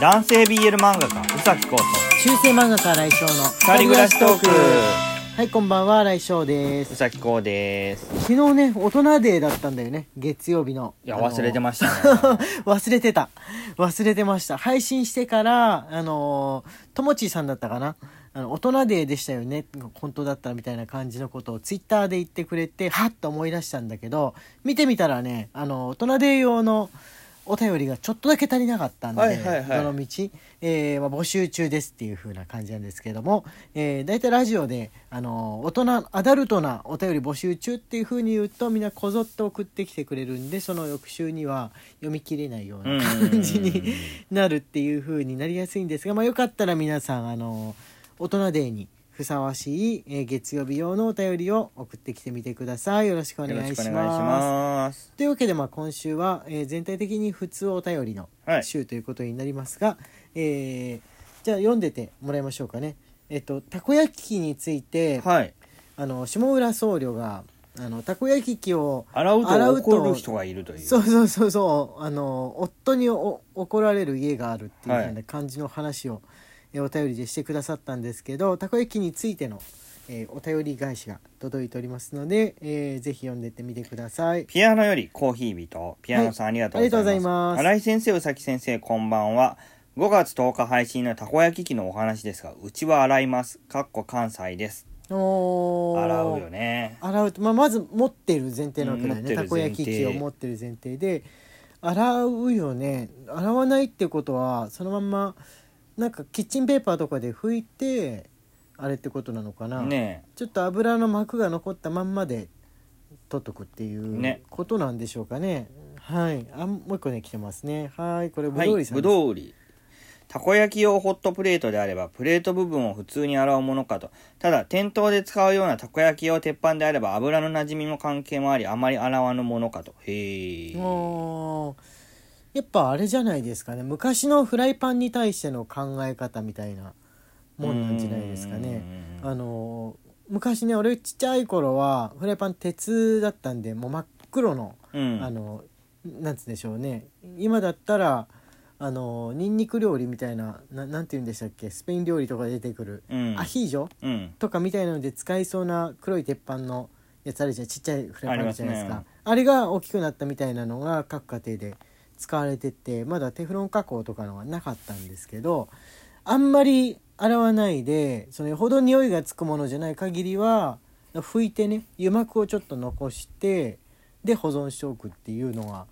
男性 BL 漫画家宇崎浩と中性漫画家来翔の二人暮らしトーク。はいこんばんは来翔です。宇崎浩です。昨日ね大人デーだったんだよね月曜日の。いや忘れてましたね。忘れてた。忘れてました。配信してからあのともちーさんだったかな？あの大人デーでしたよね本当だったらみたいな感じのことをツイッターで言ってくれてはっと思い出したんだけど見てみたらねあの大人デー用のお便りがちょっとだけ足りなかったんで、はいはいはい。どの道、えーまあ、募集中ですっていう風な感じなんですけども、えー、大体ラジオで、あの大人アダルトなお便り募集中っていう風に言うとみんなこぞって送ってきてくれるんでその翌週には読み切れないような感じになるっていう風になりやすいんですが、まあ、よかったら皆さん、あの大人デーにふさわしい、えー月曜日用のお便りを送ってきてみてください。よろしくお願いします。というわけで、まあ、今週は、えー全体的に普通お便りのはい。週ということになりますが、えーじゃあ読んでてもらいましょうかね。えっと、たこ焼き器について、はい。あの下浦僧侶があのたこ焼き器を洗う洗うとと怒る人がいるという。そうそうそうそう。あの夫にお怒られる家があるっていううな感じの話を、えお便りでしてくださったんですけどたこ焼き器についての、えーお便り返しが届いておりますので、えーぜひ読んでってみてください。ピアノよりコーヒー人。ピアノさん、はいありがとうございます。ありがとうございます。新井先生宇崎先生こんばんは。5月10日配信のたこ焼き器のお話ですがうちは洗います。かっこ関西です。おー。洗うよね。洗う。と、まあ、まず持ってる前提なわけだよね、たこ焼き器を持ってる前提で。洗うよね。洗わないってことはそのまんまなんかキッチンペーパーとかで拭いてあれってことなのかな、ねちょっと油の膜が残ったまんまで取っとくっていうね。ことなんでしょうかね。はい。あもう一個ね来てますね。はいこれぶはいどうりさんぶです。どう売り。たこ焼き用ホットプレートであればプレート部分を普通に洗うものかと。ただ店頭で使うようなたこ焼き用鉄板であれば油の馴染みの関係もありあまり洗わぬものかと。へえおーやっぱあれじゃないですかね。昔のフライパンに対しての考え方みたいなもんなんじゃないですかね。あの昔ね俺ちっちゃい頃はフライパン鉄だったんでもう真っ黒の、うん。あのなんつうんでしょうね。今だったらあのニンニク料理みたいなななんて言うんでしたっけ？スペイン料理とかで出てくる、うん。アヒージョうん。とかみたいなので使いそうな黒い鉄板のやつあるじゃん。ちっちゃいフライパンあるじゃないですか。ありあれが大きくなったみたいなのが各家庭で使われててまだテフロン加工とかのはなかったんですけどあんまり洗わないでそのよほど匂いがつくものじゃない限りは拭いてね油膜をちょっと残してで保存しておくっていうのが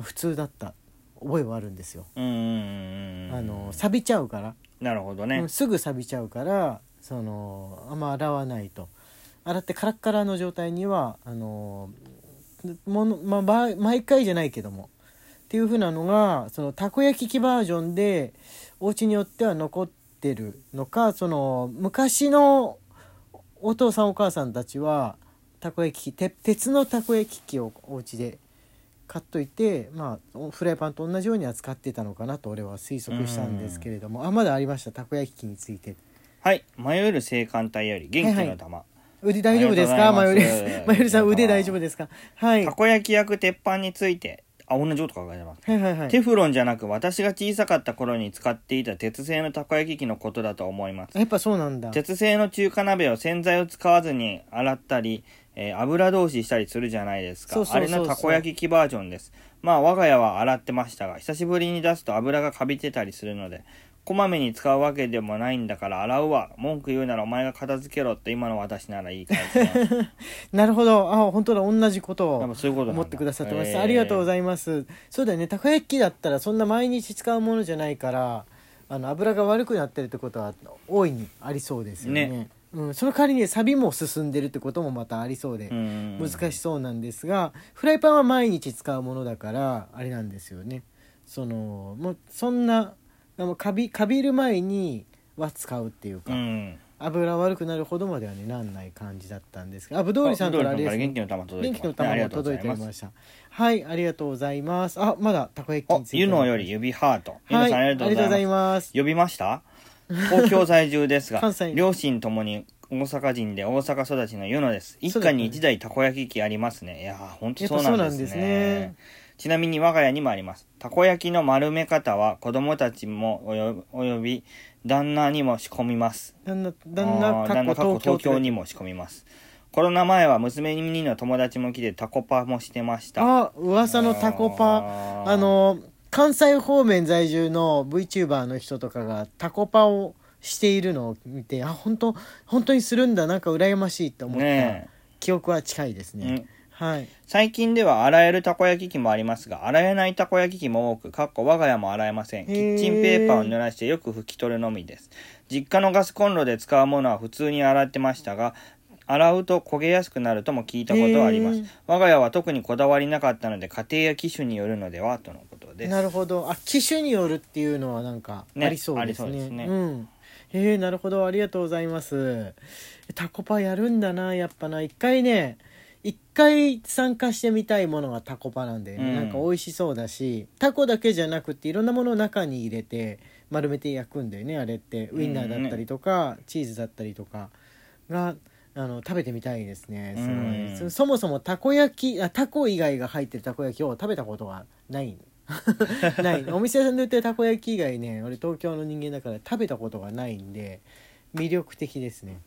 普通だった覚えはあるんですよ。あの錆びちゃうから。なるほどね、うんすぐ錆びちゃうからそのあんま洗わないと。洗ってカラッカラの状態にはあのもの、まあば、毎回じゃないけどもっていう風なのがそのたこ焼き器バージョンでお家によっては残ってるのかその昔のお父さんお母さんたちはたこ焼き器て鉄のたこ焼き器をお家で買っといてまあフライパンと同じように扱ってたのかなと俺は推測したんですけれども。あまだありました？たこ焼き器について。はい。迷える青函隊より。元気の玉、腕大丈夫ですか？まよりがとうございます。まよりさん腕大丈夫ですか？はい。たこ焼き焼く鉄板についてあ同じこと書かれてますはいはいはい。テフロンじゃなく私が小さかった頃に使っていた鉄製のたこ焼き器のことだと思います。やっぱそうなんだ。鉄製の中華鍋を洗剤を使わずに洗ったり、えー油通ししたりするじゃないですか。そうそうそうそう。あれのたこ焼き器バージョンです。まあ我が家は洗ってましたが久しぶりに出すと油がカビてたりするのでこまめに使うわけでもないんだから洗うわ。文句言うならお前が片付けろって今の私ならいいからです。ね なるほど。あ本当だ。同じことをやっぱそういうことなんだ。思ってくださってます、えー。ありがとうございます。そうだよね。たこ焼きだったらそんな毎日使うものじゃないからあの油が悪くなってるってことは大いにありそうですよね。ね。うん、その代わりに錆も進んでるってこともまたありそうで、うん。難しそうなんですがフライパンは毎日使うものだからあれなんですよね。そのもうそんなあのカビカビる前には使うっていうか、うん。油悪くなるほどまではねなんない感じだったんですがあぶどうりさんから元気の玉届い元てました。はいありがとうございます。あまだたこ焼きおについて。ゆのより指ハート。ゆはいのさんありがとうございます。呼びました？東京在住ですが 両親ともに大阪人で大阪育ちのユノです。一家に一台たこ焼き器ありますね。いやーほんとやっそうなんんですねちなみに我が家にもあります。たこ焼きの丸め方は子供たちもおよおよび旦那にも仕込みます。旦那旦那あー旦那かっこ東京にも仕込みます。コロナ前は娘にの友達も来てタコパもしてました。あ噂のタコパあーあの関西方面在住の VTuber の人とかがタコパをしているのを見てあ本当本当にするんだなんか羨ましいと思ったね記憶は近いですえ、ね、うんはい。最近では洗えるたこ焼き器もありますが、洗えないたこ焼き器も多く、かっこ我が家も洗えません。キッチンペーパーを濡らしてよく拭き取るのみです。実家のガスコンロで使うものは普通に洗ってましたが、洗うと焦げやすくなるとも聞いたことはあります。我が家は特にこだわりなかったので、家庭や機種によるのではとのことです。なるほど。あ機種によるっていうのはなんかねありそうですね。ありそうですね。ん。へえなるほど。ありがとうございます。タコパやるんだなやっぱな。一回ね一回参加してみたいものがタコパなんで、うん。なんか美味しそうだしタコだけじゃなくていろんなものを中に入れて丸めて焼くんだよねあれって。ウインナーだったりとか、チーズだったりとかがあの食べてみたいですねすごい、うん。そそもそもたこ焼きあタコ以外が入ってるたこ焼きを食べたことがない。ない。お店屋さんで売ってるたこ焼き以外ね俺東京の人間だから食べたことがないんで魅力的ですね。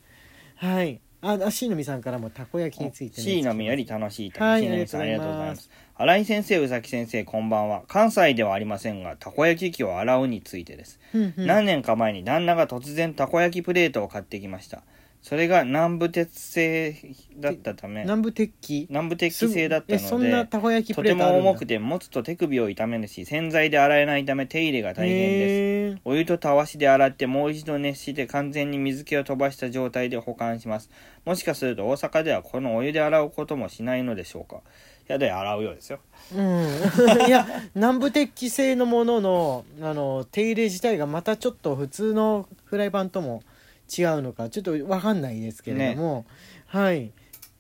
はいああしのみさんからもたこ焼きについて、ね、C のみより楽しい旅。はい C のみさんありがとうございますす。新井先生、宇崎先生、こんばんは。関西ではありませんが、たこ焼き器を洗うについてです。うんうん何年か前に旦那が突然たこ焼きプレートを買ってきましたそれが南部鉄製だったため南部鉄器？南部鉄器製だったえそんなのでたこ焼きとても重くて持つと手首を痛めるし洗剤で洗えないため手入れが大変です。お湯とたわしで洗ってもう一度熱して完全に水気を飛ばした状態で保管します。もしかすると大阪ではこのお湯で洗うこともしないのでしょうか？やで洗うようですよ。うん。いや南部鉄器製のもののあの手入れ自体がまたちょっと普通のフライパンとも違うのかちょっと分かんないですけれども、はい。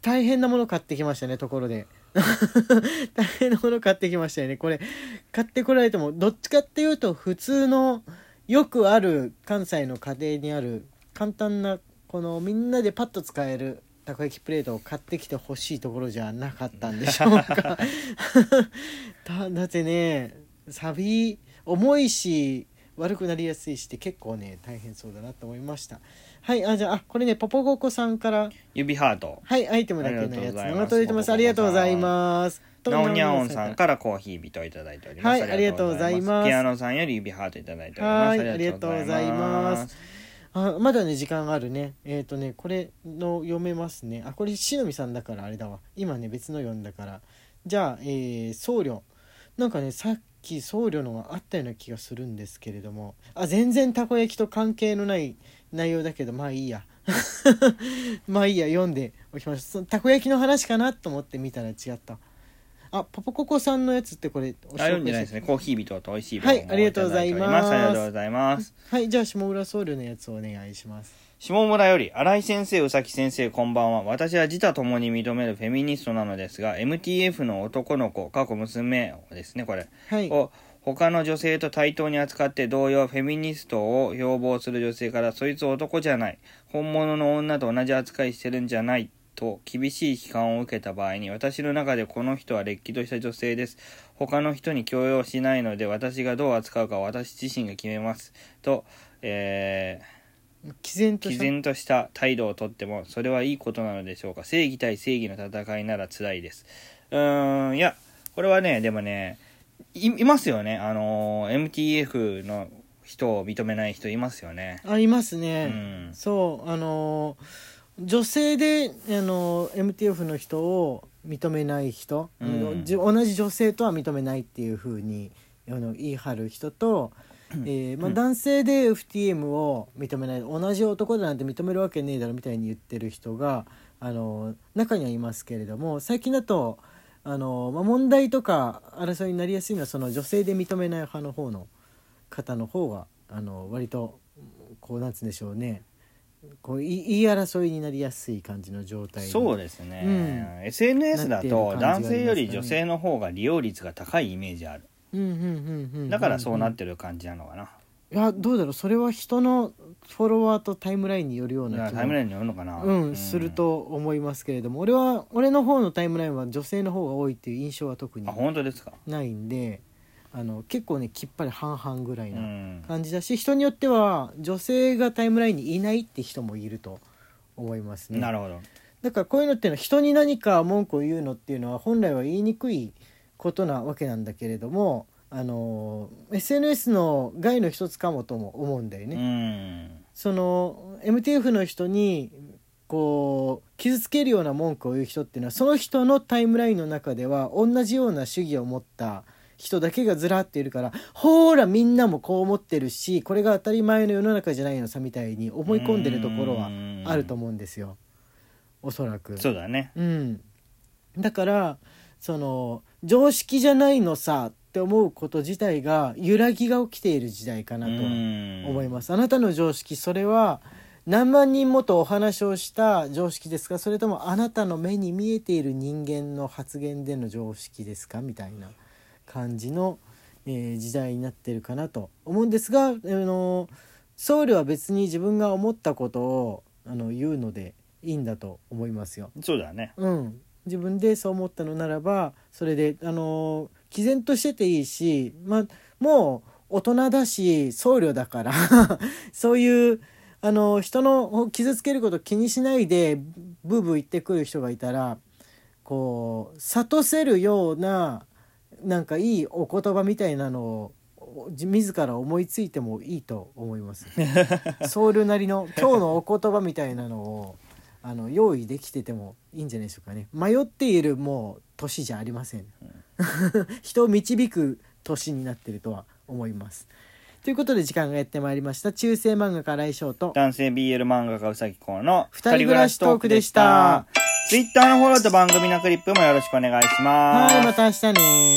大変なもの買ってきましたねところで。大変なもの買ってきましたよね。これ買ってこられてもどっちかっていうと普通のよくある関西の家庭にある簡単なこのみんなでパッと使えるたこ焼きプレートを買ってきてほしいところじゃなかったんでしょうか。だだってねサビ重いし悪くなりやすいしって結構ね大変そうだなと思いました。はいあじゃああこれねポポゴコさんから指ハート。はいアイテムだけのやつありがとうございます。長届いてます。ありがとうございます。なおにゃおんさんかからコーヒー人をいただいております。はいありがとうございます。ピアノさんより指ハートいただいております。はいありがとうございます。あまだね時間あるね。えっ、とねこれの読めますね。あこれしのみさんだからあれだわ。今ね別の読んだから。じゃあ、えー僧侶なんかねさっき僧侶のがあったような気がするんですけれども。あ全然たこ焼きと関係のない内容だけどまあいいや。まあいいや読んでおきましたたこ焼きの話かなと思って見たら違った。あポポココさんのやつってこれおあ、読んでないですね。コーヒー人と美味しいはいありがとうございます。ありがとうございます。はいじゃあ下村僧侶のやつをお願いします下村より、新井先生、宇崎先生、こんばんは。私は自他ともに認めるフェミニストなのですが、MTF の男の子、過去娘をですね、これ、はい。を他の女性と対等に扱って同様フェミニストを標榜する女性からそいつ男じゃない。本物の女と同じ扱いしてるんじゃないと厳しい批判を受けた場合に私の中でこの人はれっきとした女性です。他の人に強要しないので私がどう扱うかは私自身が決めます。と、えー、毅毅然とした。然とした態度をとってもそれはいいことなのでしょうか。正義対正義の戦いなら辛いです。うーんいやこれはねでもねいいますよね。あのー MTF の人を認めない人いますよね。ありますうね、ん。そうあのー女性で、あのー MTF の人を認めない人、うん。同じ女性とは認めないっていうふうにあの言い張る人と、えーまあ、うん。男性で FTM を認めない同じ男だなんて認めるわけねえだろみたいに言ってる人が、あのー中にはいますけれども最近だと、あのーまあ、問題とか争いになりやすいのはその女性で認めない派の方の方の方があの割とこうなんつうんでしょうね。こう言い争いになりやすい感じの状態にそうですね、うん。SNS だと男性より女性の方が利用率が高いイメージあるうんうんうんうんうんだからそうなってる感じなのかな、いやどうだろうそれは人のフォロワーとタイムラインによるよういなタイムラインによるのかな。うん、すると思いますけれども俺は俺の方のタイムラインは女性の方が多いっていう印象は特にあ本当ですか。ないんであの結構ねきっぱり半々ぐらいうなん感じだし、人によっては女性がタイムラインにいないって人もいると思いますね。なるほど。だからこういうのっていうのは人に何か文句を言うのっていうのは本来は言いにくいことなわけなんだけれどもあの SNS の害の一つかもとも思うんだよね。うん。その MTF の人にこう傷つけるような文句を言う人っていうのはその人のタイムラインの中では同じような主義を持った人だけがずらっているからほーらみんなもこう思ってるしこれが当たり前の世の中じゃないのさみたいに思い込んでるところはあると思うんですよ。おそらく。そうだね。うん、だからその常識じゃないのさって思うこと自体が揺らぎが起きている時代かなとは思います。あなたの常識それは何万人もとお話をした常識ですかそれともあなたの目に見えている人間の発言での常識ですかみたいな感じの、えー時代になってるかなと思うんですが、あの僧侶は別に自分が思ったことをあの言うのでいいんだと思いますよ。そうだねうん、自分でそう思ったのならばそれであの毅然としてていいし、まあ、もう大人だし僧侶だから そういうあの人の傷つけること気にしないでブーブー言ってくる人がいたらこう諭せるようななんかいいお言葉みたいなのを自自ら思いついてもいいと思います。僧侶なりの今日のお言葉みたいなのをあの用意できててもいいんじゃないでしょうかね。迷っているもう年じゃありません。人を導く年になってるとは思います。ということで時間がやってまいりました。中世漫画家来翔と。男性 BL 漫画家うさぎこうの二人暮らしトークでした。ツイッターのフォローと番組のクリップもよろしくお願いします。はいまた明日ね